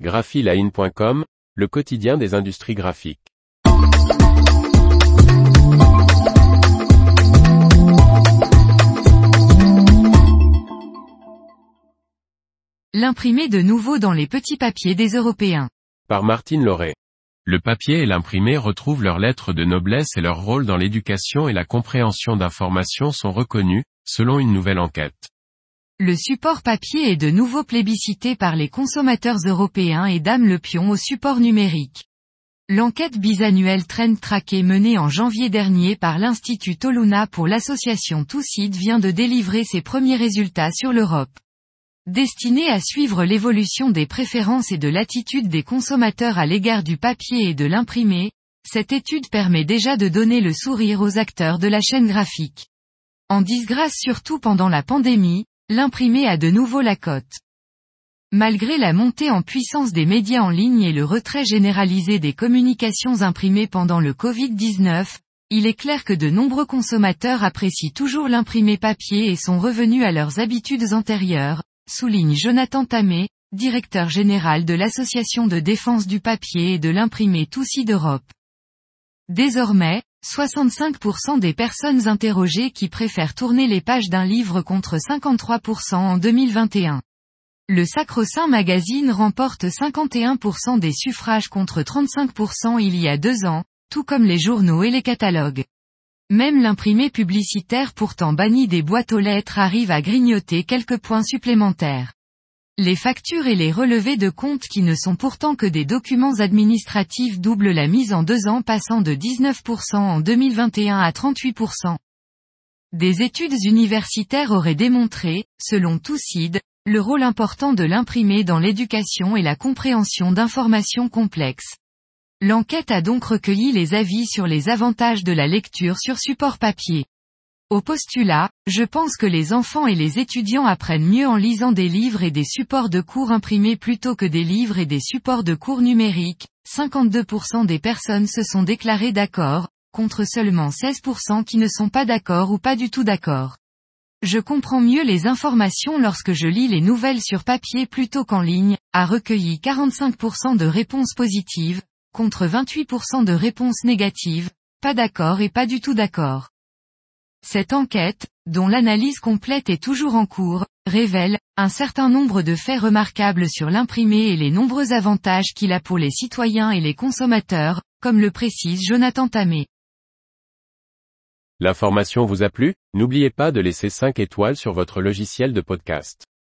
graphiline.com, le quotidien des industries graphiques. L'imprimé de nouveau dans les petits papiers des Européens. Par Martine Lauré. Le papier et l'imprimé retrouvent leurs lettres de noblesse et leur rôle dans l'éducation et la compréhension d'informations sont reconnus, selon une nouvelle enquête. Le support papier est de nouveau plébiscité par les consommateurs européens et dame le pion au support numérique. L'enquête bisannuelle Trend Tracké menée en janvier dernier par l'Institut Toluna pour l'association Toussid vient de délivrer ses premiers résultats sur l'Europe. Destinée à suivre l'évolution des préférences et de l'attitude des consommateurs à l'égard du papier et de l'imprimé, cette étude permet déjà de donner le sourire aux acteurs de la chaîne graphique. En disgrâce surtout pendant la pandémie, l'imprimé a de nouveau la cote. Malgré la montée en puissance des médias en ligne et le retrait généralisé des communications imprimées pendant le Covid-19, il est clair que de nombreux consommateurs apprécient toujours l'imprimé papier et sont revenus à leurs habitudes antérieures, souligne Jonathan Tamé, directeur général de l'Association de défense du papier et de l'imprimé Toussi d'Europe. Désormais, 65% des personnes interrogées qui préfèrent tourner les pages d'un livre contre 53% en 2021. Le Sacro-Saint Magazine remporte 51% des suffrages contre 35% il y a deux ans, tout comme les journaux et les catalogues. Même l'imprimé publicitaire pourtant banni des boîtes aux lettres arrive à grignoter quelques points supplémentaires. Les factures et les relevés de comptes qui ne sont pourtant que des documents administratifs doublent la mise en deux ans passant de 19% en 2021 à 38%. Des études universitaires auraient démontré, selon Toussid, le rôle important de l'imprimé dans l'éducation et la compréhension d'informations complexes. L'enquête a donc recueilli les avis sur les avantages de la lecture sur support papier. Au postulat, je pense que les enfants et les étudiants apprennent mieux en lisant des livres et des supports de cours imprimés plutôt que des livres et des supports de cours numériques. 52% des personnes se sont déclarées d'accord, contre seulement 16% qui ne sont pas d'accord ou pas du tout d'accord. Je comprends mieux les informations lorsque je lis les nouvelles sur papier plutôt qu'en ligne, a recueilli 45% de réponses positives, contre 28% de réponses négatives, pas d'accord et pas du tout d'accord. Cette enquête, dont l'analyse complète est toujours en cours, révèle un certain nombre de faits remarquables sur l'imprimé et les nombreux avantages qu'il a pour les citoyens et les consommateurs, comme le précise Jonathan Tamé. L'information vous a plu? N'oubliez pas de laisser 5 étoiles sur votre logiciel de podcast.